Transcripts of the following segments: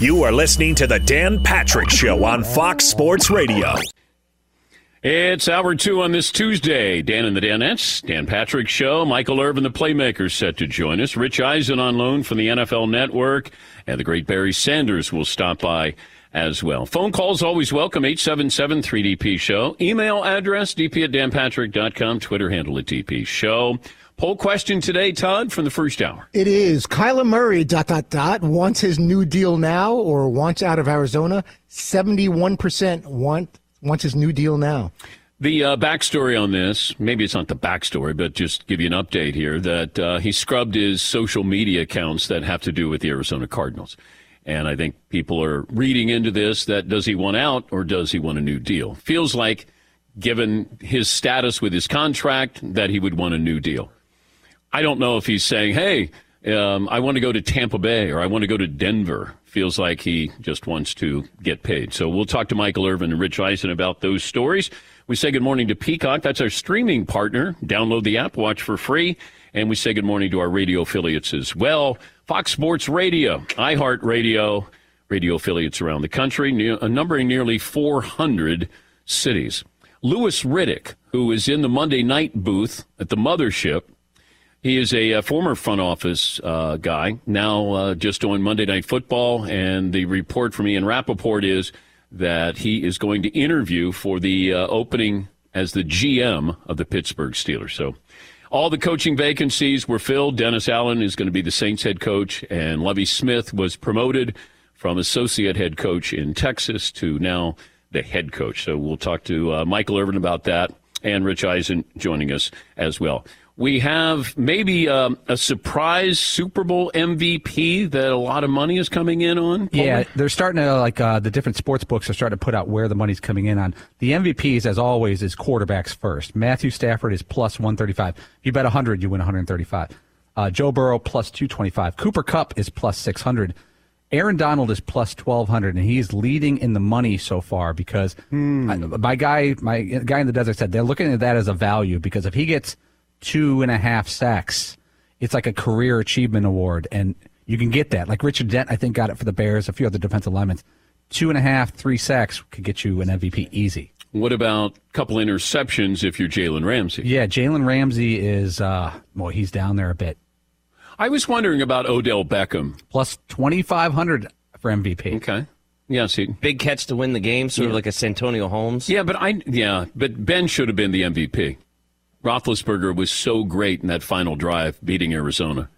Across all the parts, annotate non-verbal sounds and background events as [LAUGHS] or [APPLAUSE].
You are listening to the Dan Patrick Show on Fox Sports Radio. It's hour two on this Tuesday. Dan and the Danettes, Dan Patrick Show. Michael Irvin, the playmaker, set to join us. Rich Eisen on loan from the NFL Network. And the great Barry Sanders will stop by as well. Phone calls always welcome, 877-3DP Show. Email address, dp at danpatrick.com. Twitter handle at DP Show. Poll question today, Todd, from the first hour. It is Kyler Murray, dot, dot, dot, wants his new deal now or wants out of Arizona. 71% want, wants his new deal now. The uh, backstory on this, maybe it's not the backstory, but just give you an update here that uh, he scrubbed his social media accounts that have to do with the Arizona Cardinals. And I think people are reading into this that does he want out or does he want a new deal? Feels like, given his status with his contract, that he would want a new deal. I don't know if he's saying, hey, um, I want to go to Tampa Bay or I want to go to Denver. Feels like he just wants to get paid. So we'll talk to Michael Irvin and Rich Eisen about those stories. We say good morning to Peacock. That's our streaming partner. Download the app, watch for free. And we say good morning to our radio affiliates as well. Fox Sports Radio, iHeart Radio, radio affiliates around the country, numbering nearly 400 cities. Louis Riddick, who is in the Monday night booth at the mothership, he is a, a former front office uh, guy, now uh, just on Monday Night Football. And the report from Ian Rapoport is that he is going to interview for the uh, opening as the GM of the Pittsburgh Steelers. So all the coaching vacancies were filled. Dennis Allen is going to be the Saints head coach, and Lovie Smith was promoted from associate head coach in Texas to now the head coach. So we'll talk to uh, Michael Irvin about that and Rich Eisen joining us as well we have maybe um, a surprise Super Bowl MVP that a lot of money is coming in on. Yeah, they're starting to like uh, the different sports books are starting to put out where the money's coming in on. The MVPs, as always, is quarterbacks first. Matthew Stafford is plus one thirty five. If you bet hundred, you win one hundred thirty five. Uh, Joe Burrow plus two twenty five. Cooper Kupp is plus six hundred. Aaron Donald is plus twelve hundred, and he's leading in the money so far because hmm. I, my guy, my guy in the desert said they're looking at that as a value because if he gets two and a half sacks, it's like a career achievement award, and you can get that. Like Richard Dent, I think, got it for the Bears. A few other defensive linemen. Two and a half, three sacks could get you an MVP easy. What about a couple interceptions if you're Jalen Ramsey? Yeah, Jalen Ramsey is, uh, well, he's down there a bit. I was wondering about Odell Beckham. Plus 2,500. for MVP. Okay. Yeah, see. Big catch to win the game, sort of like a Santonio Holmes. Yeah, but I yeah, but Ben should have been the MVP. Roethlisberger was so great in that final drive, beating Arizona.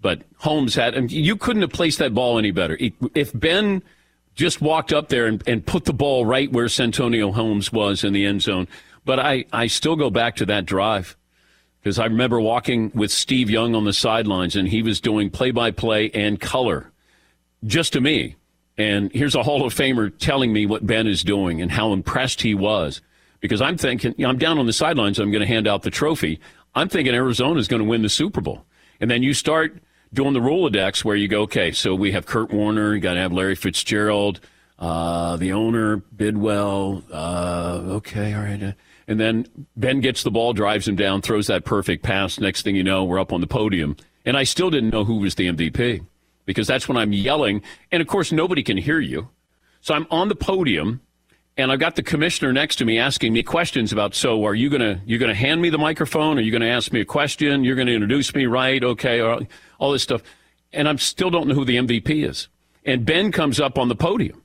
But Holmes had, and you couldn't have placed that ball any better. If Ben just walked up there and, and put the ball right where Santonio Holmes was in the end zone. But I, I still go back to that drive because I remember walking with Steve Young on the sidelines and he was doing play by play and color just to me. And here's a Hall of Famer telling me what Ben is doing and how impressed he was. Because I'm thinking, you know, I'm down on the sidelines, I'm going to hand out the trophy. I'm thinking Arizona is going to win the Super Bowl. And then you start doing the Rolodex where you go, okay, so we have Kurt Warner, you got to have Larry Fitzgerald, uh, the owner, Bidwell. Uh, okay, all right. And then Ben gets the ball, drives him down, throws that perfect pass. Next thing you know, we're up on the podium. And I still didn't know who was the MVP because that's when I'm yelling. And of course, nobody can hear you. So I'm on the podium and I've got the commissioner next to me asking me questions about so are you gonna you gonna hand me the microphone? Are you gonna ask me a question? You're gonna introduce me, right? Okay, all this stuff, and I still don't know who the MVP is. And Ben comes up on the podium.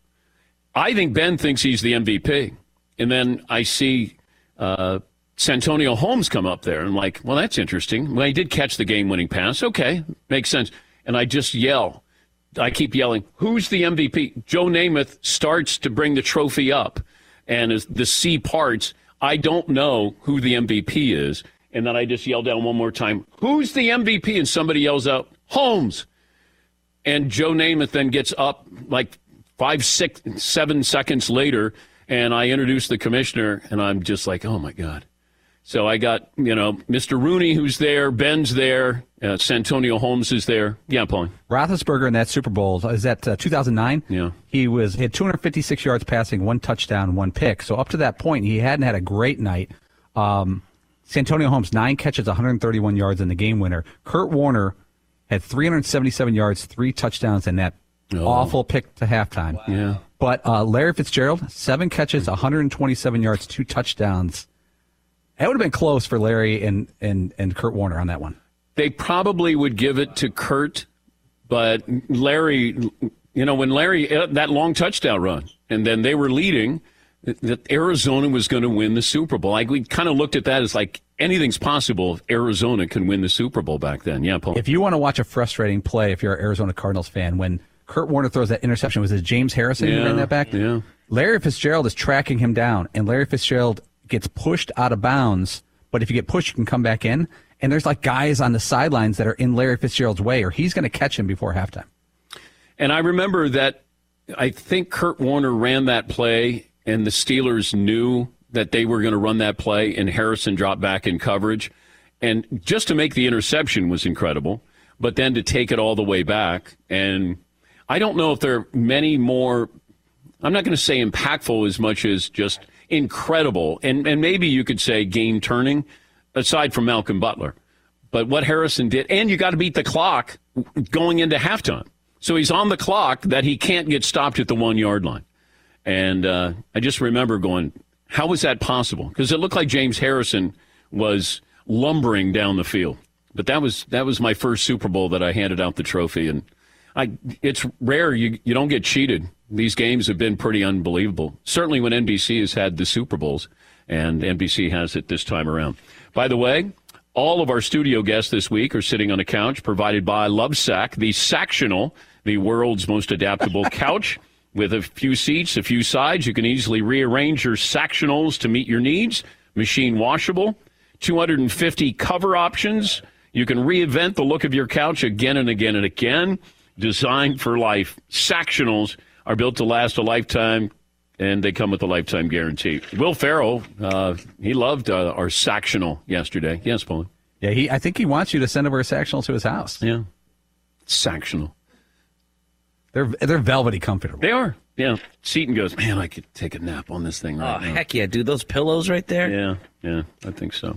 I think Ben thinks he's the MVP, and then I see uh, Santonio Holmes come up there, and I'm like, well, that's interesting. Well, he did catch the game-winning pass. Okay, makes sense. And I just yell, I keep yelling, who's the MVP? Joe Namath starts to bring the trophy up, and as the C parts, I don't know who the MVP is. And then I just yell down one more time, who's the MVP? And somebody yells out, Holmes. And Joe Namath then gets up like five, six, seven seconds later, and I introduce the commissioner, and I'm just like, oh my God. So I got, you know, Mr. Rooney who's there, Ben's there, uh, Santonio Holmes is there. Yeah, Paul. Roethlisberger in that Super Bowl is that uh, 2009. Yeah, he was he had 256 yards passing, one touchdown, one pick. So up to that point, he hadn't had a great night. Um, Santonio Holmes nine catches, 131 yards in the game winner. Kurt Warner had 377 yards, three touchdowns, and that oh. awful pick to halftime. Wow. Yeah. But uh, Larry Fitzgerald, seven catches, 127 yards, two touchdowns. That would have been close for Larry and, and, and Kurt Warner on that one. They probably would give it to Kurt, but Larry, you know, when Larry, uh, that long touchdown run, and then they were leading, that Arizona was going to win the Super Bowl. Like we kind of looked at that as like anything's possible if Arizona can win the Super Bowl back then. Yeah, Paul. If you want to watch a frustrating play, if you're an Arizona Cardinals fan, when Kurt Warner throws that interception, was it James Harrison yeah, who ran that back? Yeah. Larry Fitzgerald is tracking him down, and Larry Fitzgerald gets pushed out of bounds. But if you get pushed, you can come back in. And there's like guys on the sidelines that are in Larry Fitzgerald's way, or he's going to catch him before halftime. And I remember that I think Kurt Warner ran that play, and the Steelers knew that they were going to run that play, and Harrison dropped back in coverage. And just to make the interception was incredible, but then to take it all the way back. And I don't know if there are many more, I'm not going to say impactful as much as just incredible, and, and maybe you could say game turning, aside from Malcolm Butler. But what Harrison did, and you got to beat the clock going into halftime. So he's on the clock that he can't get stopped at the one yard line. And uh, I just remember going, how was that possible? Because it looked like James Harrison was lumbering down the field. But that was that was my first Super Bowl that I handed out the trophy, and I it's rare you you don't get cheated these games have been pretty unbelievable. Certainly when NBC has had the Super Bowls, and NBC has it this time around. By the way, all of our studio guests this week are sitting on a couch provided by Lovesac, the Sactional, the world's most adaptable [LAUGHS] couch. With a few seats, a few sides, you can easily rearrange your sectionals to meet your needs. Machine washable, 250 cover options. You can reinvent the look of your couch again and again and again. Designed for life. Sectionals are built to last a lifetime, and they come with a lifetime guarantee. Will Ferrell, uh, he loved uh, our sectional yesterday. Yes, Paul. Yeah, he. I think he wants you to send over a sectional to his house. Yeah, sectional. They're they're velvety comfortable. They are. Yeah. Seton goes, man, I could take a nap on this thing right oh, now. heck yeah, dude. Those pillows right there. Yeah, yeah, I think so.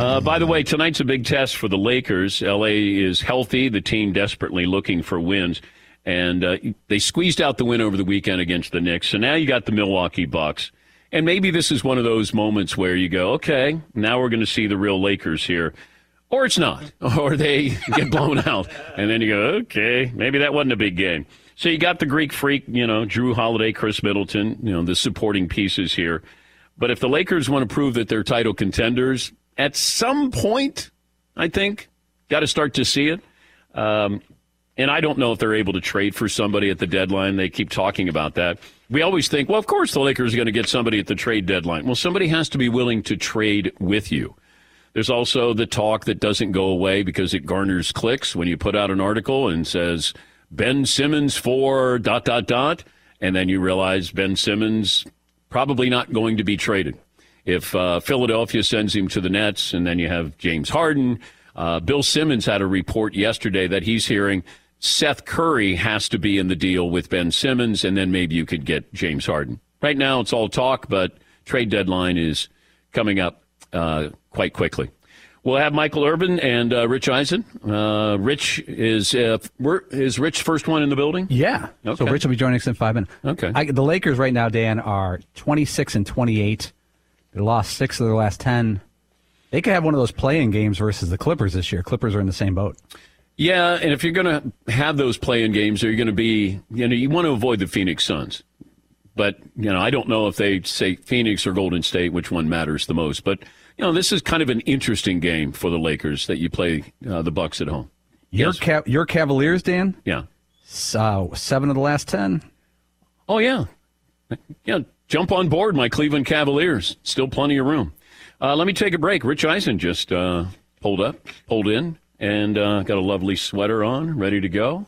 Uh, by the way, tonight's a big test for the Lakers. LA is healthy. The team desperately looking for wins and uh, they squeezed out the win over the weekend against the Knicks. So now you got the Milwaukee Bucks, and maybe this is one of those moments where you go, okay, now we're going to see the real Lakers here, or it's not, [LAUGHS] or they get blown out, and then you go, okay, maybe that wasn't a big game. So you got the Greek freak, you know, Jrue Holiday, Khris Middleton, you know, the supporting pieces here. But if the Lakers want to prove that they're title contenders, at some point, I think, got to start to see it. Um, and I don't know if they're able to trade for somebody at the deadline. They keep talking about that. We always think, well, of course the Lakers are going to get somebody at the trade deadline. Well, somebody has to be willing to trade with you. There's also the talk that doesn't go away because it garners clicks when you put out an article and says Ben Simmons for dot dot dot, and then you realize Ben Simmons probably not going to be traded. If uh, Philadelphia sends him to the Nets, and then you have James Harden. Uh, Bill Simmons had a report yesterday that he's hearing Seth Curry has to be in the deal with Ben Simmons, and then maybe you could get James Harden. Right now, it's all talk, but trade deadline is coming up uh, quite quickly. We'll have Michael Irvin and uh, Rich Eisen. Uh, Rich is uh, is Rich first one in the building? Yeah. Okay. So Rich will be joining us in five minutes. Okay. I, the Lakers right now, Dan, are twenty six and twenty eight. They lost six of their last ten. They could have one of those playing games versus the Clippers this year. Clippers are in the same boat. Yeah, and if you're going to have those playing games, are you going to be, you know, you want to avoid the Phoenix Suns. But, you know, I don't know if they say Phoenix or Golden State, which one matters the most. But, you know, this is kind of an interesting game for the Lakers that you play uh, the Bucks at home. Your, yes. Ca- your Cavaliers, Dan? Yeah. So seven of the last ten. Oh, yeah. Yeah, jump on board, my Cleveland Cavaliers. Still plenty of room. Uh, let me take a break. Rich Eisen just uh, pulled up, pulled in and uh, got a lovely sweater on, ready to go.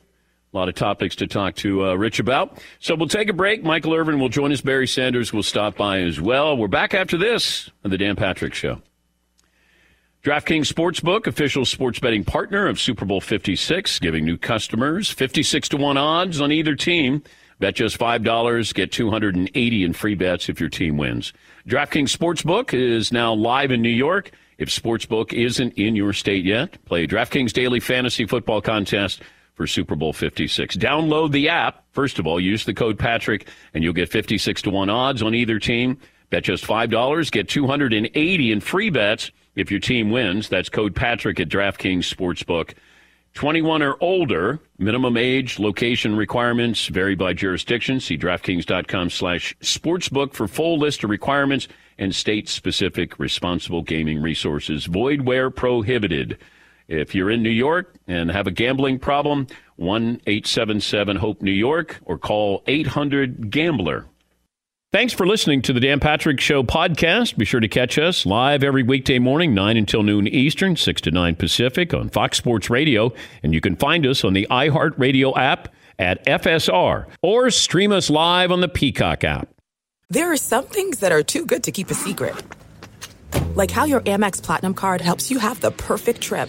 Lot of topics to talk to uh, Rich about. So we'll take a break. Michael Irvin will join us. Barry Sanders will stop by as well. We're back after this on the Dan Patrick Show. DraftKings Sportsbook, official sports betting partner of Super Bowl 56, giving new customers 56 to 1 odds on either team. Bet just $5, get 280 in free bets if your team wins. DraftKings Sportsbook is now live in New York. If Sportsbook isn't in your state yet, play DraftKings Daily Fantasy Football Contest for Super Bowl 56. Download the app. First of all, use the code Patrick and you'll get 56 to 1 odds on either team. Bet just $5, get 280 in free bets if your team wins. That's code Patrick at DraftKings Sportsbook. 21 or older, minimum age, location requirements vary by jurisdiction. See DraftKings.com slash sportsbook for full list of requirements and state specific responsible gaming resources. Void where prohibited. If you're in New York and have a gambling problem, 1 877 HOPE New York or call 800 Gambler. Thanks for listening to the Dan Patrick Show podcast. Be sure to catch us live every weekday morning, 9 until noon Eastern, 6 to 9 Pacific on Fox Sports Radio. And you can find us on the iHeartRadio app at FSR or stream us live on the Peacock app. There are some things that are too good to keep a secret. Like how your Amex Platinum card helps you have the perfect trip.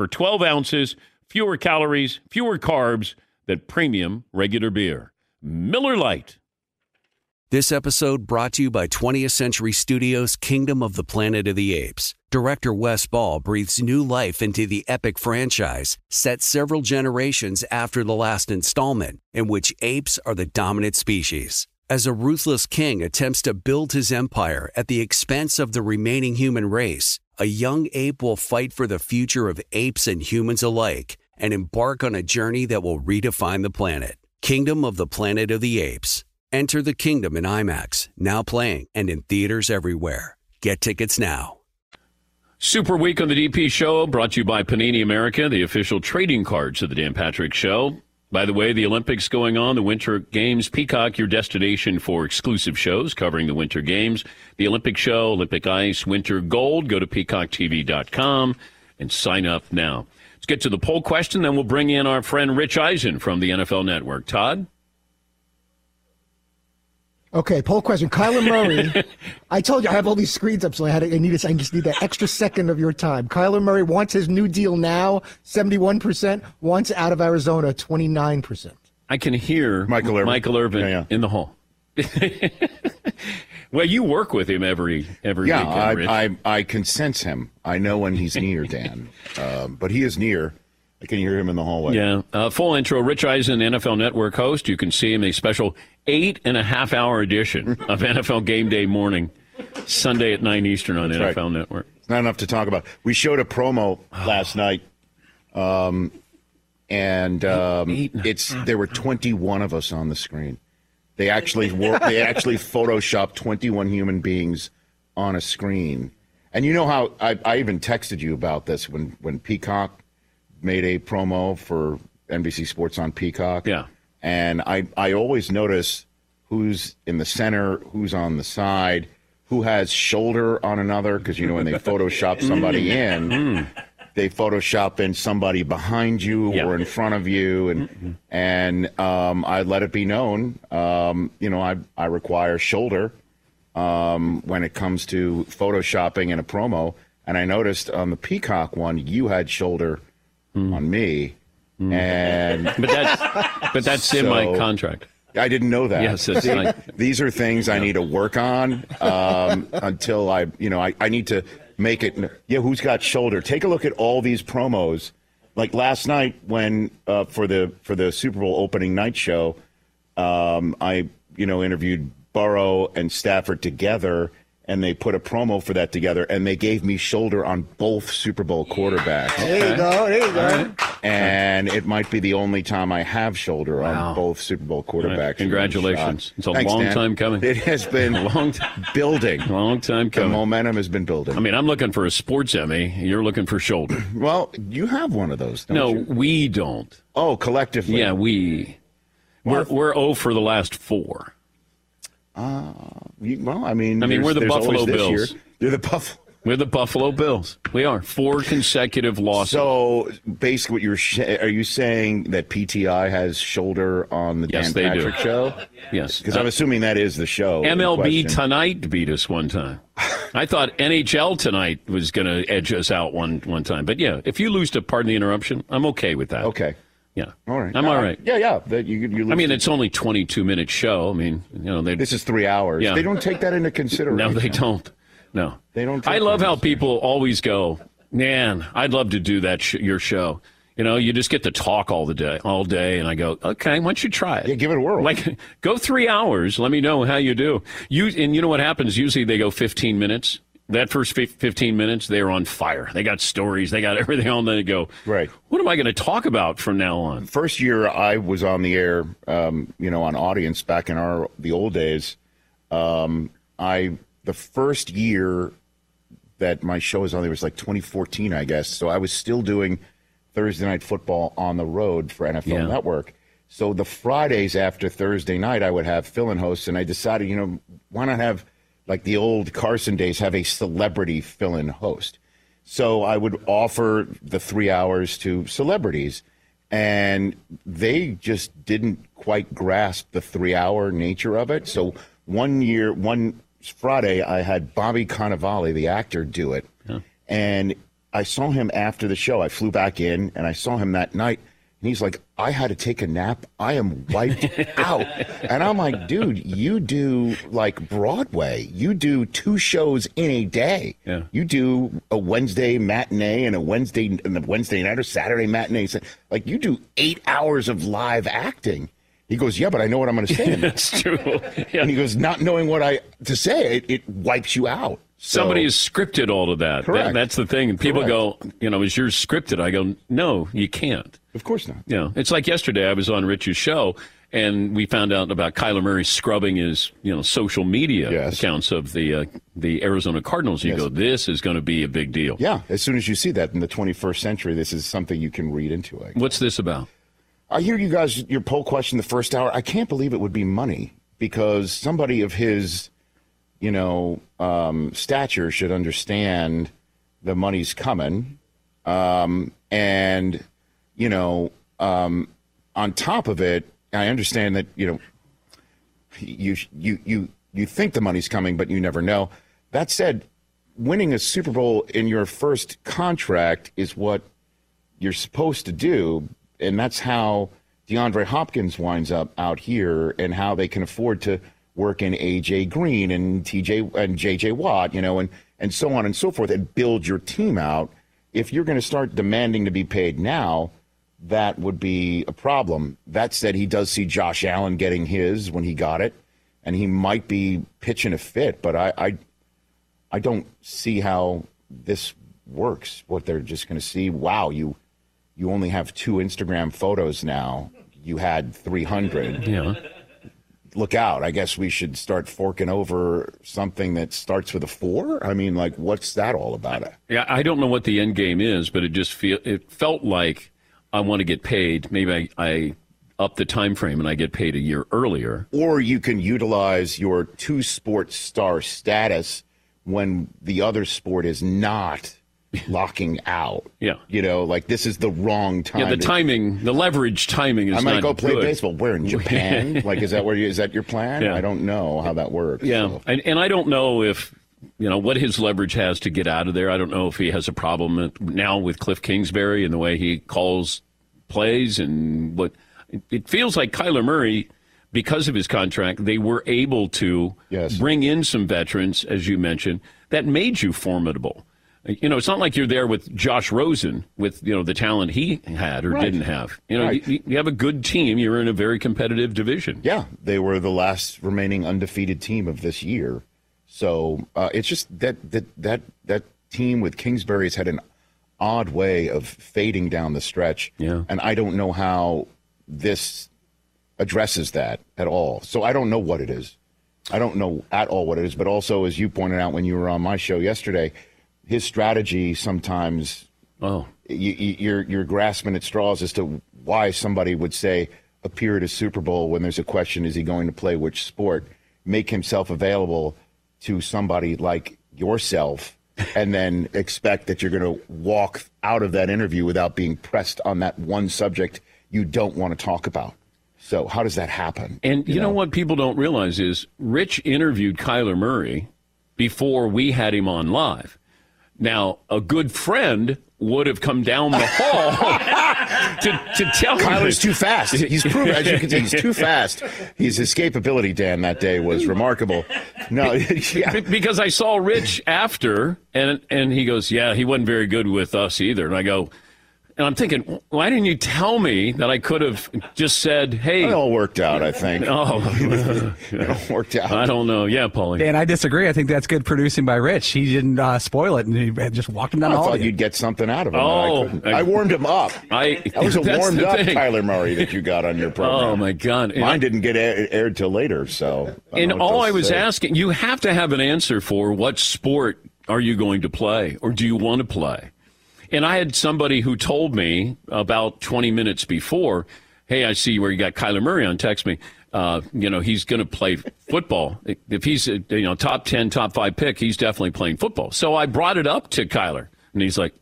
per 12 ounces, fewer calories, fewer carbs than premium regular beer. Miller Lite. This episode brought to you by 20th Century Studios' Kingdom of the Planet of the Apes. Director Wes Ball breathes new life into the epic franchise, set several generations after the last installment, in which apes are the dominant species. As a ruthless king attempts to build his empire at the expense of the remaining human race, a young ape will fight for the future of apes and humans alike and embark on a journey that will redefine the planet. Kingdom of the Planet of the Apes. Enter the kingdom in IMAX, now playing and in theaters everywhere. Get tickets now. Super Week on the DP Show brought to you by Panini America, the official trading cards of the Dan Patrick Show. By the way, the Olympics going on, the Winter Games, Peacock, your destination for exclusive shows covering the Winter Games. The Olympic Show, Olympic Ice, Winter Gold. Go to peacocktv.com and sign up now. Let's get to the poll question, then we'll bring in our friend Rich Eisen from the NFL Network. Todd? Okay, poll question. Kyler Murray. [LAUGHS] I told you I have all these screens up, so I had to, I need to, I just need that extra second of your time. Kyler Murray wants his new deal now, seventy-one percent. Wants out of Arizona, twenty-nine percent. I can hear Michael Irvin. Michael Irvin Yeah, yeah. in the hall. [LAUGHS] well, you work with him every every Yeah, weekend, Rich. I, I I can sense him. I know when he's near, Dan. [LAUGHS] um, but he is near. I can hear him in the hallway. Yeah. Uh, full intro. Rich Eisen, NFL Network host. You can see him a special eight and a half hour edition [LAUGHS] of NFL Game Day Morning, Sunday at 9 Eastern on That's NFL right. Network. It's not enough to talk about. We showed a promo [SIGHS] last night, um, and um, it's there were 21 of us on the screen. They actually wor- they actually [LAUGHS] photoshopped 21 human beings on a screen. And you know how I, I even texted you about this when when Peacock made a promo for NBC Sports on Peacock. Yeah. And I I always notice who's in the center, who's on the side, who has shoulder on another because you know when they [LAUGHS] Photoshop somebody in, they Photoshop in somebody behind you Yeah. or in front of you, and and um, I let it be known, um, you know, I I require shoulder um, when it comes to photoshopping in a promo, and I noticed on the Peacock one you had shoulder on me, and But that's but that's in my contract. I didn't know that. Yes, See, like- these are things I need to work on um, [LAUGHS] until I, you know, I, I need to make it. Yeah, who's got shoulder? Take a look at all these promos. Like last night when uh, for the for the Super Bowl opening night show, um, I you know interviewed Burrow and Stafford together, and they put a promo for that together, and they gave me shoulder on both Super Bowl quarterbacks. There you go. There you go. And it might be the only time I have shoulder on both Super Bowl quarterbacks. Congratulations. It's a Thanks, long Dan. time coming. It has [LAUGHS] been A long t- building. long time coming. The coming. momentum has been building. I mean, I'm looking for a sports Emmy. You're looking for shoulder. [CLEARS THROAT] well, you have one of those, don't no, you? we don't. Oh, collectively. Yeah, we. We're we're 0 for the last four. Uh, you- well, I mean, I mean, we're the Buffalo Bills. year. You're the Buffalo. We're the Buffalo Bills. We are four [LAUGHS] consecutive losses. So basically, what you're sh- are you saying that PTI has shoulder on the Yes, Dan they do. Patrick show? yes, Because I'm uh, assuming that is the show. MLB tonight beat us one time. I thought NHL tonight was going to edge us out one one time. But yeah, if you lose to pardon the interruption, I'm okay with that. Okay. Yeah. All right. I'm all uh, right. Yeah, yeah. That you, you I mean, it's only 22 minute show. I mean, you know, they this is three hours. Yeah. They don't take that into consideration. [LAUGHS] no, they don't. No, They don't I love how people always go, man. I'd love to do that. Sh- your show. You know, you just get to talk all the day, all day, and I go, okay, why don't you try it? Yeah, give it a whirl. Like, [LAUGHS] go three hours. Let me know how you do. You and you know what happens? Usually they go 15 minutes. That first 15 minutes, they're on fire. They got stories. They got [LAUGHS] everything on. They go, Right. What am I going to talk about from now on? first year I was on the air, um, you know, on audience back in our the old days. Um, I the first year that my show was on. There was like 2014, I guess. So I was still doing Thursday night football on the road for NFL Yeah. Network. So the Fridays after Thursday night, I would have fill-in hosts, and I decided, you know, why not have like the old Carson days, have a celebrity fill-in host. So I would offer the three hours to celebrities, and they just didn't quite grasp the three-hour nature of it. So one year, one Friday, I had Bobby Cannavale, the actor, do it, and I saw him after the show. I flew back in, and I saw him that night. And he's like, I had to take a nap. I am wiped [LAUGHS] out. And I'm like, dude, you do like Broadway. You do two shows in a day. Yeah. You do a Wednesday matinee and a Wednesday and a Wednesday night or Saturday matinee. Like you do eight hours of live acting. He goes, yeah, but I know what I'm going to say. in [LAUGHS] it." That's true. Yeah. And he goes, not knowing what I to say, it, it wipes you out. So- Somebody has scripted all of that. That- Correct. that's the thing. And people go, you know, is yours scripted? I go, no, you can't. Of course not. Yeah. It's like yesterday I was on Rich's show and we found out about Kyler Murray scrubbing his, you know, social media accounts of the uh, the Arizona Cardinals. You Yes. go, this is going to be a big deal. Yeah, as soon as you see that in the 21st century, this is something you can read into it. What's this about? I hear you guys, your poll question the first hour. I can't believe it would be money because somebody of his, you know, um, stature should understand the money's coming. Um, and, you know, um, on top of it, I understand that, you know, you, you, you, you think the money's coming, but you never know. That said, winning a Super Bowl in your first contract is what you're supposed to do, and that's how DeAndre Hopkins winds up out here, and how they can afford to work in AJ Green and TJ and JJ Watt, you know, and and so on and so forth, and build your team out. If you're going to start demanding to be paid now, that would be a problem. That said, he does see Josh Allen getting his when he got it, and he might be pitching a fit, but I, I I don't see how this works. What they're just going to see, wow, you you only have two Instagram photos now. You had 300. Yeah. Look out. I guess we should start forking over something that starts with a 4. I mean, like what's that all about? Yeah, I don't know what the end game is, but it just feel it felt like I want to get paid. Maybe I, I up the time frame and I get paid a year earlier. Or you can utilize your two sports star status when the other sport is not locking out. Yeah. You know, like this is the wrong time. Yeah, the to- timing, the leverage timing is I might go play good. baseball. Where in [LAUGHS] Japan? like, is that where you, is that your plan? Yeah. I don't know how that works. Yeah, so. and and I don't know if you know what his leverage has to get out of there. I don't know if he has a problem now with Cliff Kingsbury and the way he calls plays and what it- it feels like Kyler Murray. Because of his contract, they were able to bring in some veterans, as you mentioned, that made you formidable. You know, it's not like you're there with Josh Rosen with you know the talent he had or Right. didn't have. You know, Right. you, you have a good team. You're in a very competitive division. Yeah, they were the last remaining undefeated team of this year. So uh, it's just that that that that team with Kingsbury has had an odd way of fading down the stretch. Yeah. and I don't know how this addresses that at all. So I don't know what it is. I don't know at all what it is. But also, as you pointed out when you were on my show yesterday, his strategy sometimes oh you, you, you're you're grasping at straws as to why somebody would say appear at a Super Bowl when there's a question: Is he going to play which sport? Make himself available to somebody like yourself, and then expect that you're going to walk out of that interview without being pressed on that one subject you don't want to talk about. So how does that happen? And you, know? what people don't realize is Rich interviewed Kyler Murray before we had him on live. Now, a good friend would have come down the hall [LAUGHS] to, to tell. Kyler's too fast. He's proven, as you can see, he's too [LAUGHS] fast. His escapability, Dan, that day was remarkable. No, [LAUGHS] yeah. Because I saw Rich after, and and he goes, "Yeah, he wasn't very good with us either." And I go, and I'm thinking, why didn't you tell me that I could have just said, "Hey"? It all worked out, I think. Oh, [LAUGHS] it all worked out. I don't know. Yeah, Paulie. And I disagree. I think that's good producing by Rich. He didn't uh, spoil it, and he just walked him down I the hall. I thought you'd get something out of him. Oh, I, couldn't. I warmed him up. I That was a [LAUGHS] warmed up thing. Kyler Murray that you got on your [LAUGHS] program. Oh my God! And Mine I- didn't get air, aired till later, so. And all I was say. asking, you have to have an answer for what sport are you going to play or do you want to play? And I had somebody who told me about 20 minutes before, hey, I see where you got Kyler Murray on. Text me. Uh, you know, he's going to play football. If he's a you know top 10, top five pick, he's definitely playing football. So I brought it up to Kyler, and he's like,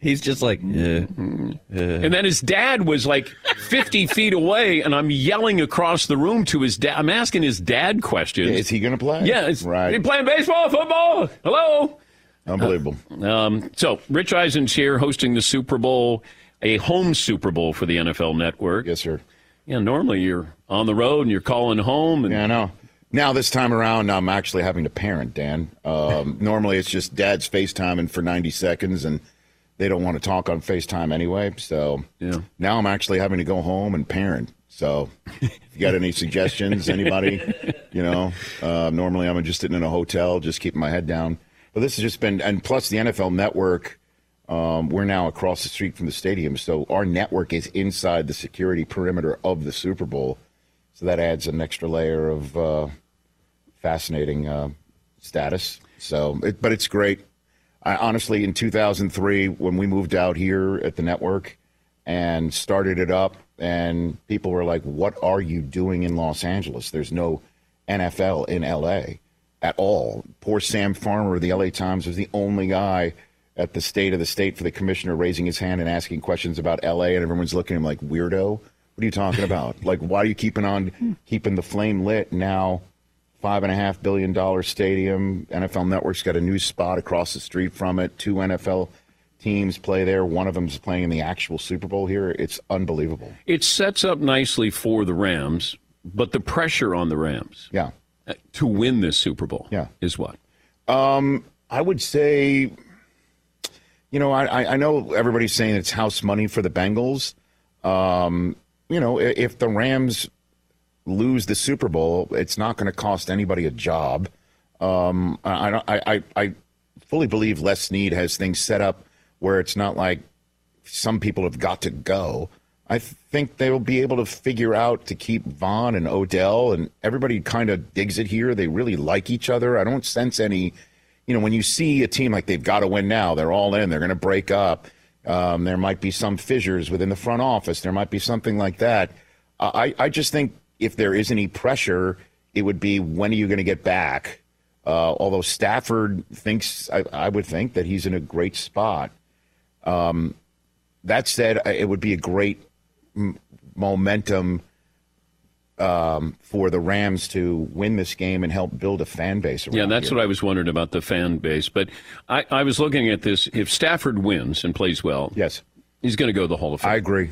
He's just like, uh, and then his dad was like 50 [LAUGHS] feet away, and I'm yelling across the room to his dad. I'm asking his dad questions. Is he going to play? Yeah, it's, right. He playing baseball, football? Hello. Unbelievable. Um, so Rich Eisen's here hosting the Super Bowl, a home Super Bowl for the NFL Network. Yes, sir. Yeah, normally you're on the road and you're calling home. And Yeah, I know. Now this time around, I'm actually having to parent Dan. Um, [LAUGHS] normally, it's just Dad's FaceTiming for 90 seconds, and they don't want to talk on FaceTime anyway. So Yeah. now I'm actually having to go home and parent. So if you got any suggestions, anybody, [LAUGHS] you know, uh, normally I'm just sitting in a hotel, just keeping my head down. But this has just been, and plus the NFL Network. Um, we're now across the street from the stadium, so our network is inside the security perimeter of the Super Bowl. So that adds an extra layer of uh, fascinating uh, status. So, it, but it's great. I honestly, in 2003, when we moved out here at the network and started it up, and people were like, "What are you doing in Los Angeles? There's no NFL in LA at all." Poor Sam Farmer of the LA Times was the only guy at the state of the state for the commissioner raising his hand and asking questions about LA, and everyone's looking at him like weirdo. What are you talking about? [LAUGHS] like, why are you keeping on keeping the flame lit now? Five and a half billion dollar stadium. NFL Network's got a new spot across the street from it. Two NFL teams play there. One of them's playing in the actual Super Bowl here. It's unbelievable. it sets up nicely for the Rams, but the pressure on the Rams Yeah. To win this Super Bowl Yeah. is what? Um, I would say, you know, I, I- know everybody's saying it's house money for the Bengals. Um, you know, if the Rams lose the Super Bowl, it's not going to cost anybody a job. Um, I, I, don't- I, I, I fully believe Les Snead has things set up where it's not like some people have got to go. I think they will be able to figure out to keep Von and Odell, and everybody kind of digs it here. They really like each other. I don't sense any, you know, when you see a team like they've got to win now, they're all in, they're going to break up. Um, there might be some fissures within the front office. There might be something like that. I, I just think if there is any pressure, it would be when are you going to get back? Uh, although Stafford thinks, I, I would think that he's in a great spot. Um, that said, it would be a great m- momentum um, for the Rams to win this game and help build a fan base around Yeah, that's here. what I was wondering about the fan base. But I, I was looking at this. If Stafford wins and plays well, yes, he's going to go to the Hall of Fame. I agree.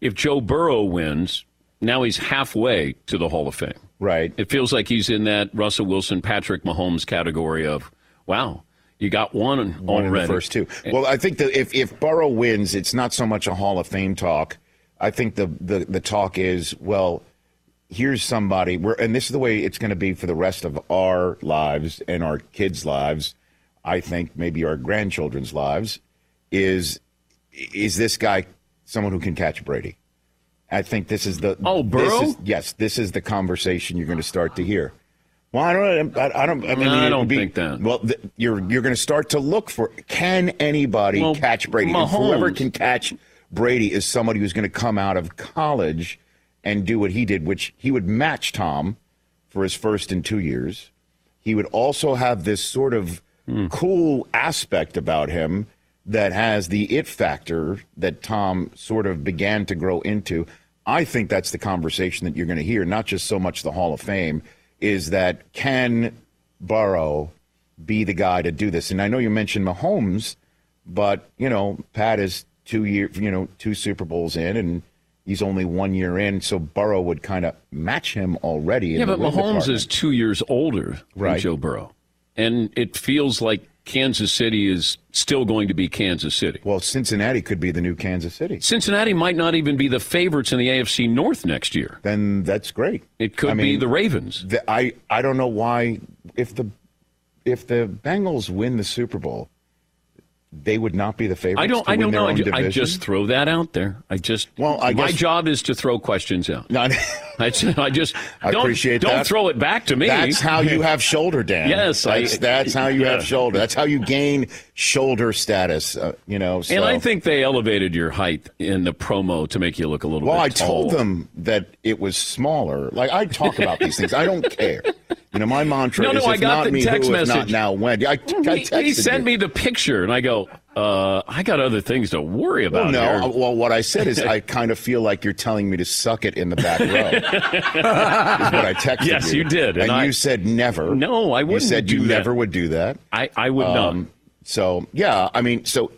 If Joe Burrow wins, now he's halfway to the Hall of Fame. Right. It feels like he's in that Russell Wilson, Patrick Mahomes category of, wow, you got one, One already. the first two. Well, I think that if, if Burrow wins, it's not so much a Hall of Fame talk. I think the, the, the talk is, well, here's somebody, where, and this is the way it's going to be for the rest of our lives and our kids' lives. I think maybe our grandchildren's lives is is this guy someone who can catch Brady? I think this is the Oh, this Burrow? is- yes, this is the conversation you're going to start to hear. Well, I don't. I, I don't. I, mean, I don't be- think that. Well, th- you're you're going to start to look for can anybody Well, catch Brady? Whoever can catch Brady is somebody who's going to come out of college and do what he did, which he would match Tom for his first in two years. He would also have this sort of Hmm. cool aspect about him that has the it factor that Tom sort of began to grow into. I think that's the conversation that you're going to hear, not just so much the Hall of Fame, is that can Burrow be the guy to do this? And I know you mentioned Mahomes, but you know Pat is two year, you know, two Super Bowls in, and he's only one year in, so Burrow would kind of match him already. Yeah, but Mahomes department. is two years older than Right. Joe Burrow. And it feels like Kansas City is still going to be Kansas City. Well, Cincinnati could be the new Kansas City. Cincinnati might not even be the favorites in the AFC North next year. Then that's great. It could I be mean, the Ravens. The, I I don't know why if the if the Bengals win the Super Bowl, they would not be the favorites. I don't. I don't know. I, ju- I just throw that out there. I just. Well, I my guess- job is to throw questions out. No, I, [LAUGHS] just- I just. I don't, appreciate Don't that. throw it back to me. That's how you [LAUGHS] have shoulder, Dan. Yes, I- that's, that's how you yeah. have shoulder. That's how you gain shoulder status. Uh, you know, so. And I think they elevated your height in the promo to make you look a little Well, I tall. told them that it was smaller. Like I talk about these things. I don't care. You know, my mantra No, no, is I got not the me, text who, if not now, when? I, I He, he sent you. me the picture, and I go, uh, I got other things to worry about. Well, no. here. uh, Well, what I said is I kind of feel like you're telling me to suck it in the back row. is what I texted Yes, you. you did, And, and I- you said never. No, I wouldn't You said you that. never would do that. I, I would Um, not. So yeah, I mean, so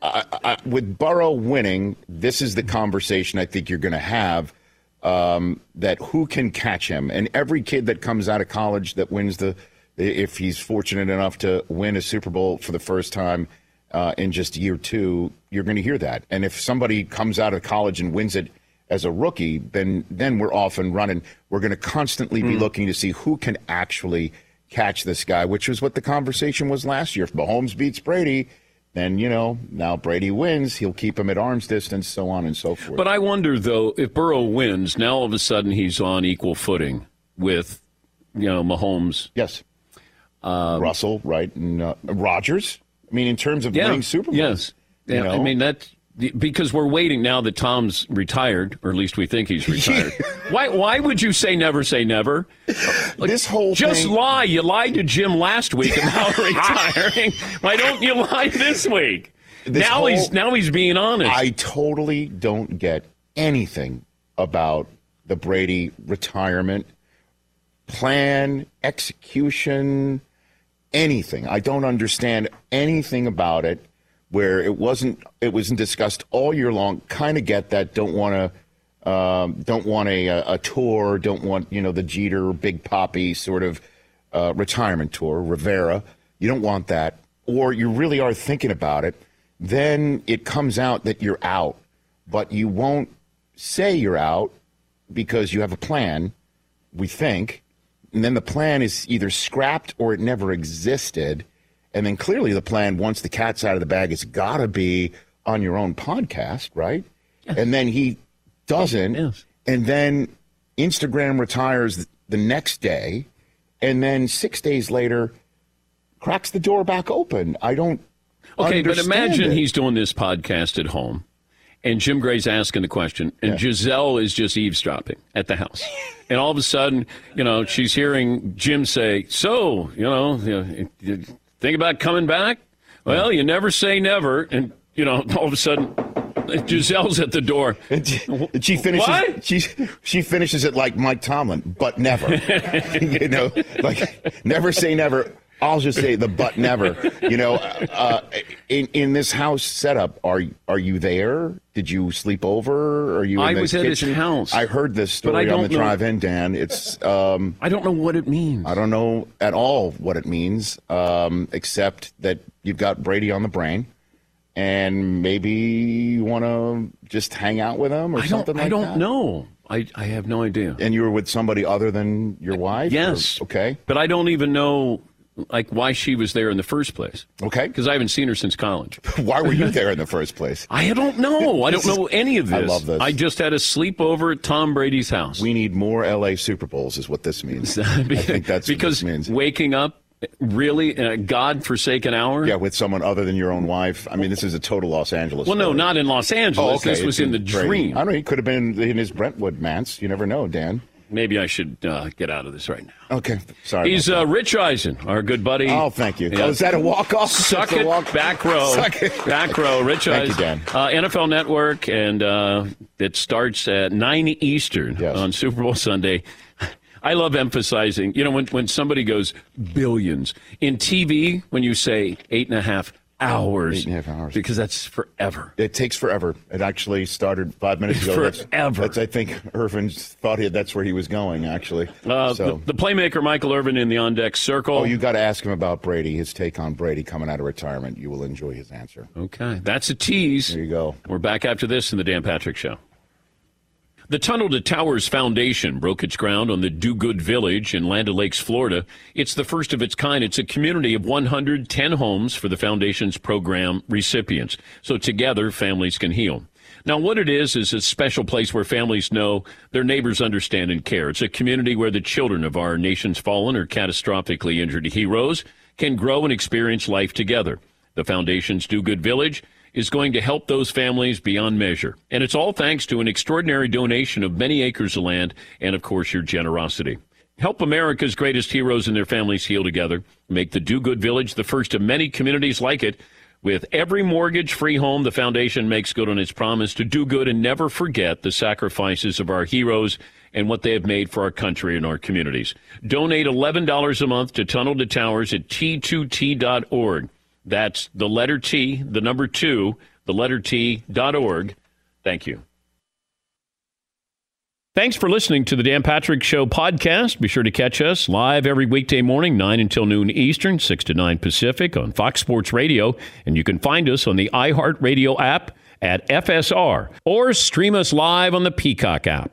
I, I, with Burrow winning, this is the conversation I think you're going to have. Um, that who can catch him, and every kid that comes out of college that wins the, if he's fortunate enough to win a Super Bowl for the first time uh, in just year two, you're going to hear that. And if somebody comes out of college and wins it as a rookie, then then we're off and running. We're going to constantly be looking to see who can actually catch this guy, which was what the conversation was last year. If Mahomes beats Brady, then you know now Brady wins, he'll keep him at arm's distance, so on and so forth. But I wonder, though, if Burrow wins, now all of a sudden he's on equal footing with, you know, Mahomes. yes, Um, Russell, right, and uh, Rodgers. I mean, in terms of Yeah. winning Super Bowls, Yes. you Yeah, I mean, that because we're waiting now that Tom's retired, or at least we think he's [LAUGHS] retired. why? Why would you say never say never? this whole Just thing- lie. You lied to Jim last week about [LAUGHS] retiring. Why don't you lie this week? This now whole- he's now he's being honest. I totally don't get anything about the Brady retirement plan, execution, anything. I don't understand anything about it where it wasn't it wasn't discussed all year long. Kind of get that. Don't want to um, don't want a, a tour. Don't want you know the Jeter Big Papi sort of uh, retirement tour. Rivera. You don't want that, or you really are thinking about it. Then it comes out that you're out, but you won't say you're out because you have a plan. We think, and then the plan is either scrapped or it never existed. And then clearly the plan, once the cat's out of the bag, it's got to be on your own podcast, right? And then he doesn't. Yes. And then Instagram retires the next day. And then six days later, cracks the door back open. I don't. Okay, but imagine it. he's doing this podcast at home, and Jim Gray's asking the question, and Gisele is just eavesdropping at the house. And all of a sudden, you know, she's hearing Jim say, So, you know, think about coming back? Well, you never say never. And, you know, all of a sudden, Gisele's at the door. And she finishes. What? She she finishes it like Mike Tomlin, but never. [LAUGHS] [LAUGHS] you know, like never say never. I'll just say the but never. You know, uh, in in this house setup, are are you there? Did you sleep over? Are you? In I was at his house. I heard this story on the know- drive-in, Dan. It's um, I don't know what it means. I don't know at all what it means, um, except that you've got Brady on the brain, and maybe you want to just hang out with him or something like that. I don't that. know. I, I have no idea. And you were with somebody other than your wife? Yes. Or- okay. But I don't even know like why she was there in the first place. Okay. Because I haven't seen her since college. [LAUGHS] Why were you [LAUGHS] there in the first place? I don't know. I don't know any of this. I love this. I just had a sleepover at Tom Brady's house. We need more LA Super Bowls, is what this means. [LAUGHS] I think that's because what this means. waking up really in a god-forsaken hour. Yeah, with someone other than your own wife. I mean, this is a total Los Angeles. Well, no, not in Los Angeles. Oh, okay. This was It's in the dream. I don't know. He could have been in his Brentwood manse. You never know, Dan. Maybe I should uh, get out of this right now. Okay. Sorry. He's uh, Rich Eisen, our good buddy. Oh, thank you. Yeah. Oh, is that a walk-off? Suck it, walk- back row, [LAUGHS] Suck it. back row. Rich Thank you, Eisen, Dan. Uh, NFL Network, and uh, it starts at nine Eastern Yes. on Super Bowl Sunday. [LAUGHS] I love emphasizing, you know, when when somebody goes billions in TV, when you say eight and a half hours, Eight and a half hours. because that's forever. It takes forever. It actually started five minutes ago. That's- Forever. That's, I think Irvin thought he, that's where he was going, actually. Uh, so. the, the playmaker Michael Irvin in the on deck circle. Oh, you got to ask him about Brady, his take on Brady coming out of retirement. You will enjoy his answer. Okay, that's a tease. There you go. We're back after this in the Dan Patrick Show. The Tunnel to Towers Foundation broke its ground on the Do Good Village in Land Lakes, Florida. It's the first of its kind. It's a community of 110 homes for the foundation's program recipients. So together, families can heal. Now, what it is is a special place where families know their neighbors understand and care. It's a community where the children of our nation's fallen or catastrophically injured heroes can grow and experience life together. The foundation's Do Good Village is going to help those families beyond measure. And it's all thanks to an extraordinary donation of many acres of land and, of course, your generosity. Help America's greatest heroes and their families heal together. Make the Do Good Village the first of many communities like it. With every mortgage free home, the foundation makes good on its promise to do good and never forget the sacrifices of our heroes and what they have made for our country and our communities. Donate $11 a month to Tunnel to Towers at t2t.org. That's the letter T, the number two, the letter T dot org. Thank you. Thanks for listening to the Dan Patrick Show podcast. Be sure to catch us live every weekday morning, 9 until noon Eastern, 6 to 9 Pacific on Fox Sports Radio. And you can find us on the iHeartRadio app at FSR or stream us live on the Peacock app.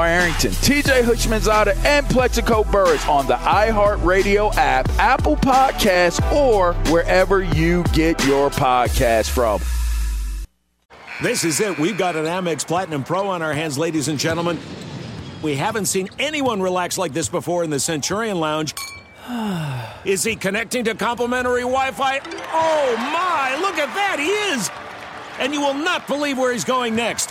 Arrington, TJ Houshmandzadeh, and Plaxico Burress on the iHeartRadio app, Apple Podcasts, or wherever you get your podcast from. This is it. We've got an Amex Platinum Pro on our hands, ladies and gentlemen. We haven't seen anyone relax like this before in the Centurion Lounge. [SIGHS] Is he connecting to complimentary Wi Fi? Oh my, look at that! He is! And you will not believe where he's going next.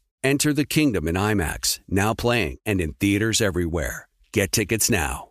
Enter the kingdom in IMAX, now playing and in theaters everywhere. Get tickets now.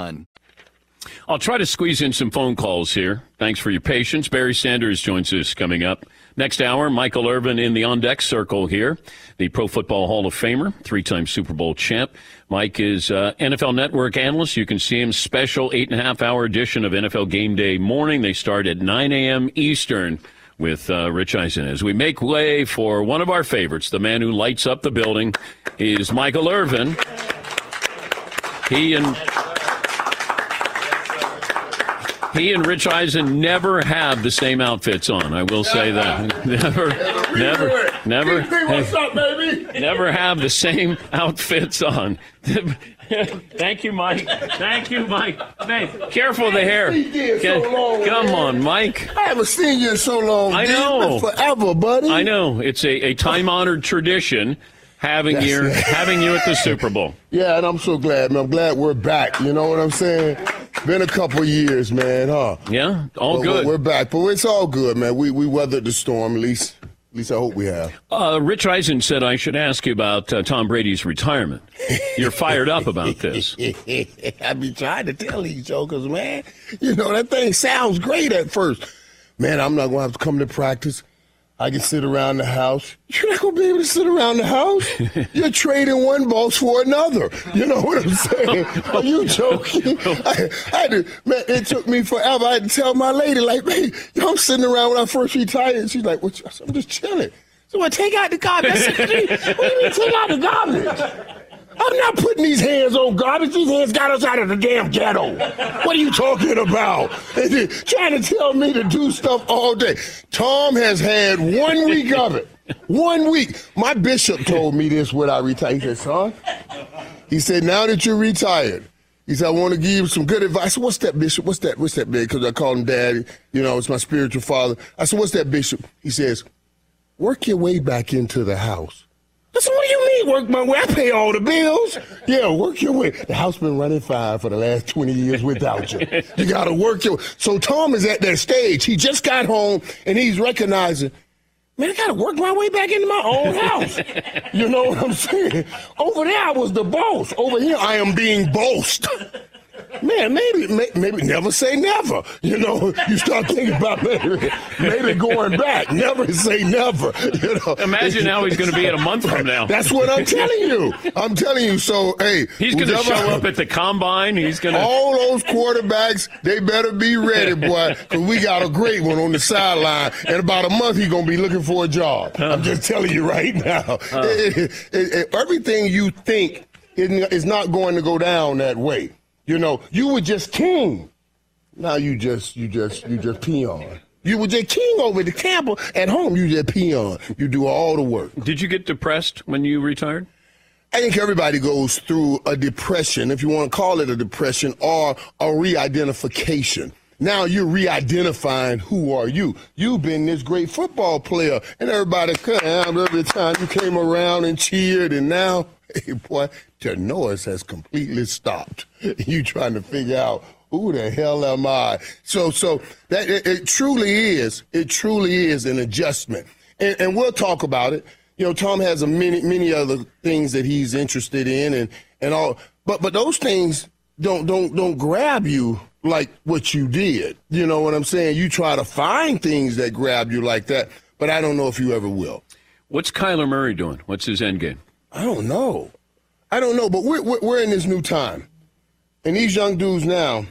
I'll try to squeeze in some phone calls here. Thanks for your patience. Barry Sanders joins us coming up. Next hour, Michael Irvin in the on deck circle here, the Pro Football Hall of Famer, three time Super Bowl champ. Mike is uh, NFL Network analyst. You can see him special eight and a half hour edition of NFL Game Day morning. They start at 9 a.m. Eastern with uh, Rich Eisen. As we make way for one of our favorites, the man who lights up the building, is Michael Irvin. He and he and Rich Eisen never have the same outfits on. I will say that. [LAUGHS] Never, never, never. What's up, baby? Never have the same outfits on. [LAUGHS] Thank you, Mike. Thank you, Mike. Man, careful of the hair. so long, Come man. on, Mike. I haven't seen you in so long. I know. Forever, buddy. I know. It's a, a time honored tradition having That's you it. having you at the Super Bowl. [LAUGHS] Yeah, and I'm so glad, man. I'm glad we're back. You know what I'm saying? Been a couple years, man, huh? Yeah, all But good. We're, back, but it's all good, man. We we weathered the storm. At least, at least I hope we have. Uh, Rich Eisen said I should ask you about uh, Tom Brady's retirement. You're fired up about this. [LAUGHS] I be trying to tell these jokers, man. You know that thing sounds great at first. Man, I'm not gonna have to come to practice. I can sit around the house. You're not gonna be able to sit around the house. [LAUGHS] You're trading one boss for another. You know what I'm saying? [LAUGHS] Are you joking? I, I had to, man, it took me forever. I had to tell my lady, like, man, I'm sitting around when I first retired. She's like, what? I'm just chilling. So I take out the garbage. I said, what do you what do you mean take out the garbage? I'm not putting these hands on garbage. These hands got us out of the damn ghetto. What are you talking about? [LAUGHS] Trying to tell me to do stuff all day. Tom has had one week of it. One week. My bishop told me this when I retired. He said, son, he said, now that you're retired, he said, I want to give you some good advice. Said, what's that, Bishop? What's that? What's that, big? Because I call him daddy. You know, it's my spiritual father. I said, what's that, Bishop? He says, work your way back into the house. I said, what do you work my way? I pay all the bills. Yeah, work your way. The house been running fine for the last 20 years without you. You got to work your So Tom is at that stage. He just got home and he's recognizing, man, I got to work my way back into my own house. you know what I'm saying? Over there, I was the boss. Over here, I am being bossed. Man, maybe, may- maybe never say never. You know, you start thinking about maybe, maybe going back. Never say never. You know, Imagine how he's going to be in a month from now. That's what I'm telling you. I'm telling you. So, hey, He's going to show up at the combine. He's going to. all those quarterbacks, they better be ready, boy, because we got a great one on the sideline. In about a month, he's going to be looking for a job. I'm uh-huh. just telling you right now. It- it- it- it- everything you think is not going to go down that way. You know, you were just king. Now you just, you just, you just peon. You were just king over the Tampa. At home, you just peon. You do all the work. Did you get depressed when you retired? I think everybody goes through a depression, if you want to call it a depression, or a re-identification. Now you're re-identifying who are you. You've been this great football player, and everybody come every time you came around and cheered, and now, [LAUGHS] hey boy, the noise has completely stopped. [LAUGHS] You trying to figure out who the hell am I? So, so that it, it truly is. It truly is an adjustment, and, and we'll talk about it. You know, Tom has a many, many other things that he's interested in, and and all. But but those things don't don't don't grab you like what you did. You know what I'm saying? You try to find things that grab you like that, but I don't know if you ever will. What's Kyler Murray doing? What's his end game? I don't know. I don't know, but we're, we're, in this new time. And these young dudes now,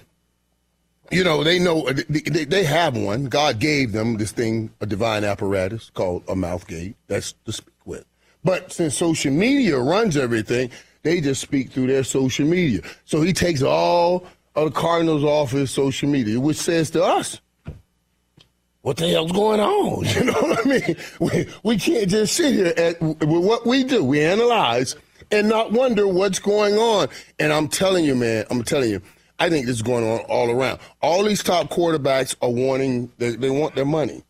you know, they know, uh, they, they, they have one. God gave them this thing, a divine apparatus called a mouth gate. That's to speak with. But since social media runs everything, they just speak through their social media. So he takes all of the Cardinals off his social media, which says to us, what the hell's going on? [LAUGHS] You know what I mean? We, we can't just sit here at with what we do. We analyze and not wonder what's going on. And I'm telling you, man, I'm telling you, I think this is going on all around. All these top quarterbacks are wanting, they, they want their money.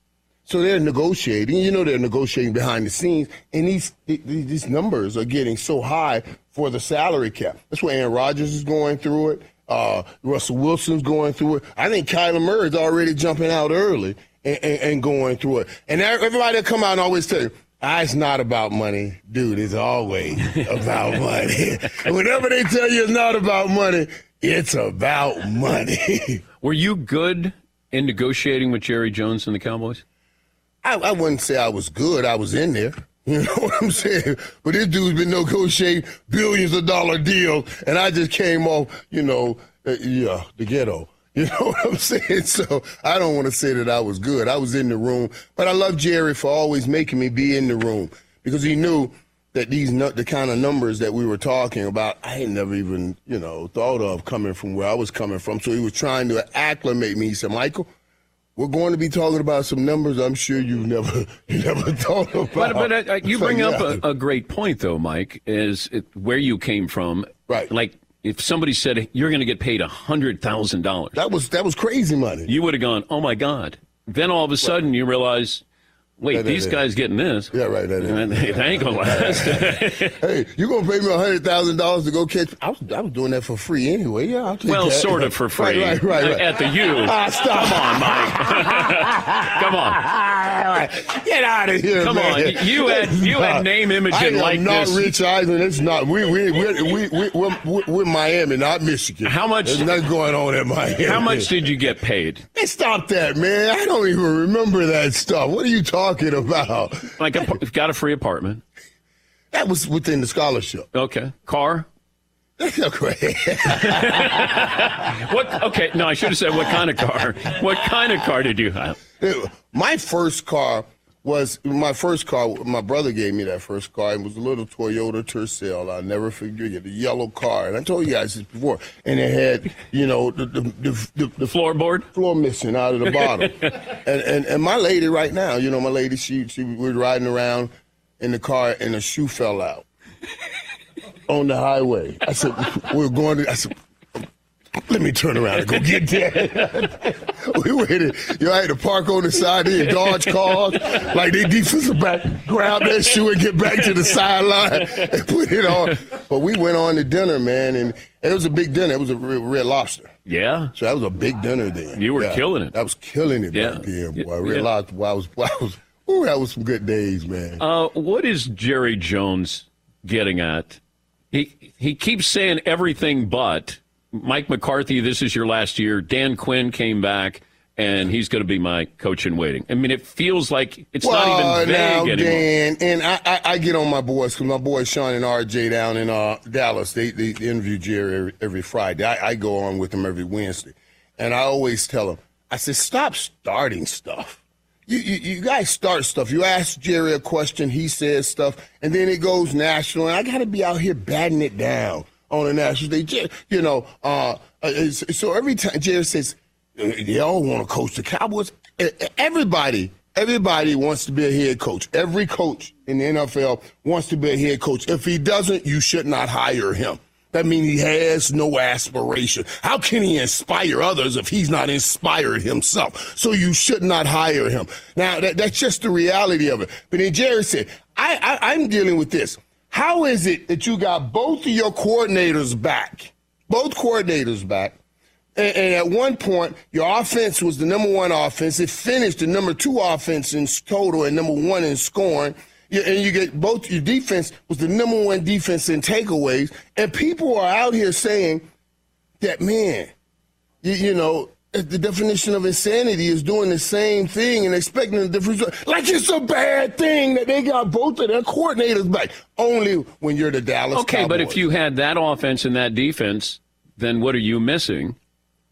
So they're negotiating. You know, they're negotiating behind the scenes, and these these numbers are getting so high for the salary cap. That's why Aaron Rodgers is going through it. Uh, Russell Wilson's going through it. I think Kyler Murray's already jumping out early and, and, and going through it. And everybody will come out and always tell you, ah, it's not about money. Dude, it's always [LAUGHS] about money. [LAUGHS] Whenever they tell you it's not about money, it's about money. [LAUGHS] Were you good in negotiating with Jerry Jones and the Cowboys? I, I wouldn't say I was good. I was in there. You know what I'm saying? But this dude's been negotiating billions of dollar deals, and I just came off, you know, uh, yeah, the ghetto. You [LAUGHS] know what I'm saying? So I don't want to say that I was good. I was in the room, but I love Jerry for always making me be in the room because he knew that these the kind of numbers that we were talking about, I had never even you know thought of coming from where I was coming from. So he was trying to acclimate me. He said, Michael. We're going to be talking about some numbers I'm sure you've never [LAUGHS] you never thought about. But, but uh, you So, bring up a, a great point, though, Mike, is it, where you came from. Right. Like if somebody said you're going to get paid hundred thousand dollars, that was that was crazy money. You would have gone, oh my god. Then all of a sudden you realize, wait, That- these guys getting this. Yeah, right. That, And they, they ain't gonna [LAUGHS] last. hey, you gonna pay me hundred thousand dollars to go catch? I was, I was doing that for free anyway. Yeah, I'll take well, that. sort of for free. Right, right, right. right. At the U. [LAUGHS] Ah, stop. Come on, Mike. [LAUGHS] Come on. Get out of here, Come man. on. You had- you had name, image, and likeness. not Rich Eisen. It's not. We we we we we we're, we're, we're Miami, not Michigan. How much- There's nothing going on in Miami. How much did you get paid? Hey, stop that, man! I don't even remember that stuff. What are you talking about? Like a, got a free apartment. That was within the scholarship. Okay. Car. That's not great. [LAUGHS] What? Okay. No, I should have said what kind of car. What kind of car did you have? My first car was my first car. My brother gave me that first car. It was a little Toyota Tercel. I'll never forget it. The yellow car. And I told you guys this before. And it had, you know, the the, the, the, the floorboard, floor missing out of the bottom. [LAUGHS] and, and and my lady right now, you know, my lady, she she we were riding around in the car and a shoe fell out on the highway. I said, [LAUGHS] we're going to. I said. Let me turn around and go get [LAUGHS] that. we waited. Yo, I had to park on the side and dodge cars. Like they defensive back, grab that shoe and get back to the sideline and put it on. But we went on to dinner, man, and it was a big dinner. It was a Red Red Lobster. Yeah. So that was a big dinner then. You were Yeah. killing it. I was killing it Yeah. back then, boy. Yeah. Red Lobster. I was, I was, ooh, that was some good days, man. Uh, what is Jerry Jones getting at? He he keeps saying everything but Mike McCarthy. This is your last year. Dan Quinn came back, and he's going to be my coach in waiting. I mean, it feels like it's well, not even now, vague anymore. Dan, and I, I, I get on my boys because my boys Shan and RJ down in uh, Dallas, they, they interview Jerry every, every Friday. I, I go on with them every Wednesday, and I always tell them, I said, stop starting stuff. You, you, you guys start stuff. You ask Jerry a question, he says stuff, and then it goes national. And I got to be out here batting it down on the national stage. You know, uh, uh, so every time Jerry says, uh, they all want to coach the Cowboys. Everybody, everybody wants to be a head coach. Every coach in the NFL wants to be a head coach. If he doesn't, you should not hire him. That means he has no aspiration. How can he inspire others if he's not inspired himself? So you should not hire him. Now, that, that's just the reality of it. But then Jerry said, I, I, I'm dealing with this. How is it that you got both of your coordinators back? Both coordinators back. And, and at one point, your offense was the number one offense. It finished the number two offense in total and number one in scoring. And you get both your defense was the number one defense in takeaways. And people are out here saying that, man, you, you know, the definition of insanity is doing the same thing and expecting a different result. Like it's a bad thing that they got both of their coordinators back. Only when you're the Dallas Okay, but if you had that offense and that defense, then what are you missing?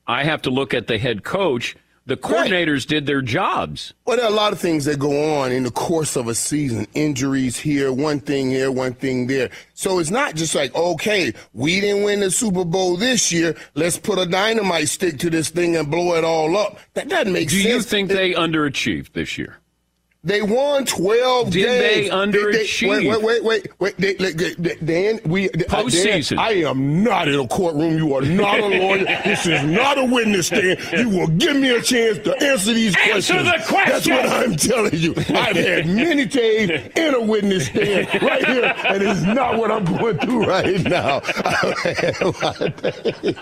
I have to look at the head coach. The coordinators did their jobs. Well, there are a lot of things that go on in the course of a season. Injuries here, one thing here, one thing there. So it's not just like, okay, we didn't win the Super Bowl this year. Let's put a dynamite stick to this thing and blow it all up. That doesn't make Do sense. Do you think they underachieved this year? They won 12 Did games. they underachieve? wait, wait, wait, wait. wait they, they, they, they- Dan, we, Postseason. Dan, I am not in a courtroom. You are not a [LAUGHS] lawyer. this is not a witness stand. You will give me a chance to answer these Answer questions. the question! That's what I'm telling you. I've had many days in a witness stand right here, and it's not what I'm going through right now. I've had a lot of days.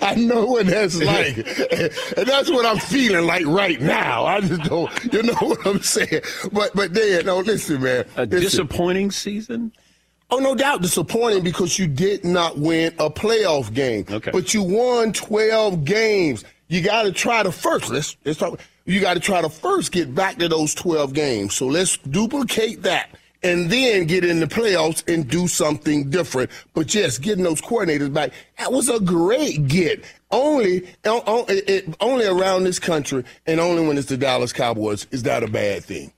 I know what that's like. And that's what I'm feeling like right now. I just don't, you know what I'm saying? But, but Dan, no, listen, man. A Listen. disappointing season? Oh, no doubt disappointing because you did not win a playoff game. Okay. But you won 12 games. You got to try to first, let's, let's talk, you got to try to first get back to those 12 games. So let's duplicate that and then get in the playoffs and do something different. But yes, getting those coordinators back, that was a great get. Only, o- o- it- it- only around this country and only when it's the Dallas Cowboys is that a bad thing.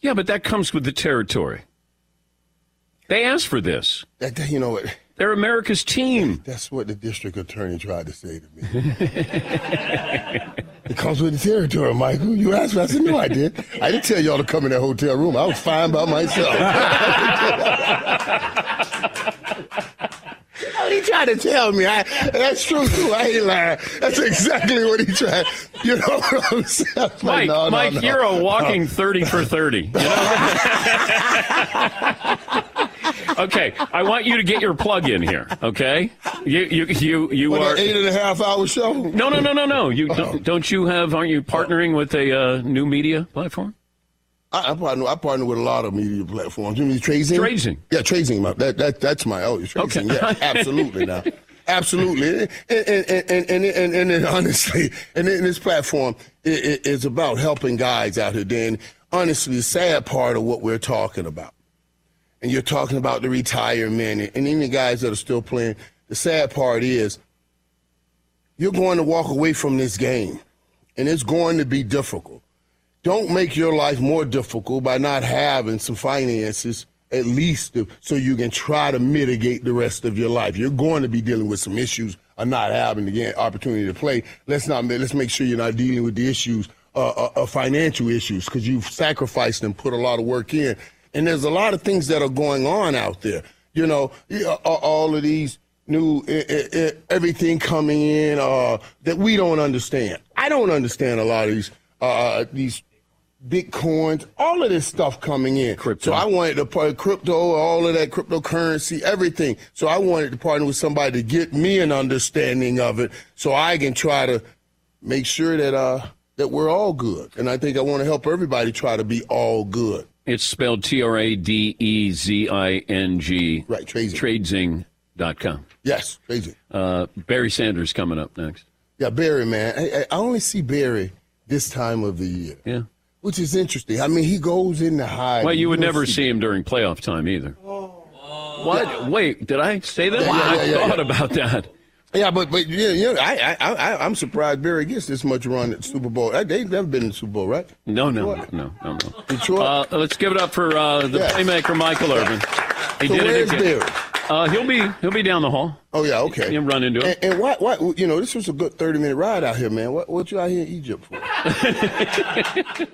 Yeah, but that comes with the territory. They asked for this. That, you know what? They're America's team. That's what the district attorney tried to say to me. [LAUGHS] it comes with the territory, Michael. You asked me. I said, no, I did. I didn't tell y'all to come in that hotel room. I was fine by myself. [LAUGHS] [LAUGHS] What he tried to tell me? I, that's true too. I ain't lying. That's exactly what he tried. You know what I'm saying? Was like, Mike, no, no, Mike, no. you're a walking. 30 for 30. You know? [LAUGHS] okay, I want you to get your plug in here, okay? You you you you What, are an eight and a half hour show? No, no, no, no, no. You don't, don't you have aren't you partnering with a uh, new media platform? I, I partner. I partner with a lot of media platforms. You mean Tradezing? Tradezing. Yeah, Tradezing. My, that, that that's my oh, Tradezing. Okay. Yeah, [LAUGHS] absolutely. Now, absolutely. And and and and, and, and, and honestly, and this platform is it, about helping guys out here. Then honestly, the sad part of what we're talking about, and you're talking about the retirement and, and even the guys that are still playing. The sad part is you're going to walk away from this game, and it's going to be difficult don't make your life more difficult by not having some finances at least so you can try to mitigate the rest of your life. You're going to be dealing with some issues of not having the opportunity to play. Let's not let's make sure you're not dealing with the issues uh, uh, of financial issues because you've sacrificed and put a lot of work in. And there's a lot of things that are going on out there. You know, all of these new everything coming in uh, that we don't understand. I don't understand a lot of these uh, these bitcoins, all of this stuff coming in. Crypto. So I wanted to part crypto, all of that cryptocurrency, everything. So I wanted to partner with somebody to get me an understanding of it, so I can try to make sure that uh that we're all good. And I think I want to help everybody try to be all good. It's spelled T R A D E Z I N G. Right, Tradezing. Tradezing.com. Yes, crazy. Uh, Barry Sanders coming up next. Yeah, Barry, man. I- I only see Barry this time of the year. Yeah. Which is interesting. I mean, he goes in the high. Well, you would never see him during playoff time either. What? Wait, did I say that? Yeah, yeah, I yeah, yeah, thought yeah. about that. Yeah, but but yeah, yeah. I I I I'm surprised Barry gets this much run at the Super Bowl. Uh, They've never been in the Super Bowl, right? No, no, no, no, no. Detroit. Uh, let's give it up for uh, the Yeah. playmaker Michael Irvin. He So did it again. Barry? Uh, he'll be he'll be down the hall. Oh yeah, okay. You run into him. And, and why why you know this was a good thirty minute ride out here, man. What what you out here in Egypt for? [LAUGHS]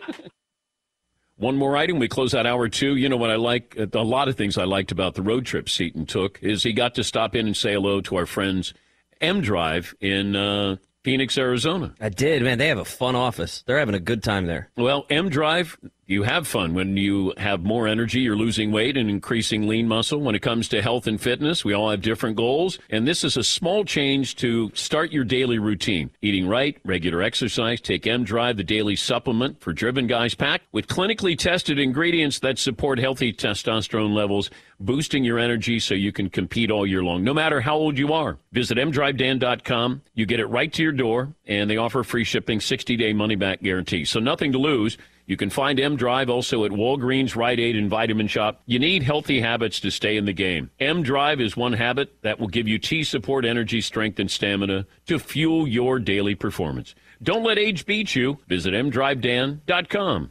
One more item. We close out hour two. You know what I like? A lot of things I liked about the road trip Seton took is he got to stop in and say hello to our friends M Drive in uh, Phoenix, Arizona. I did, man. They have a fun office. They're having a good time there. Well, M Drive, you have fun when you have more energy, you're losing weight and increasing lean muscle. When it comes to health and fitness, we all have different goals. And this is a small change to start your daily routine. Eating right, regular exercise, take M Drive, the daily supplement for driven guys pack with clinically tested ingredients that support healthy testosterone levels, boosting your energy so you can compete all year long, no matter how old you are. Visit mdrivedan.com. You get it right to your door, and they offer free shipping, 60 day money back guarantee. So nothing to lose. You can find M Drive also at Walgreens, Rite Aid, and Vitamin Shoppe. You need healthy habits to stay in the game. M Drive is one habit that will give you T support, energy, strength, and stamina to fuel your daily performance. Don't let age beat you. Visit mdrivedan.com.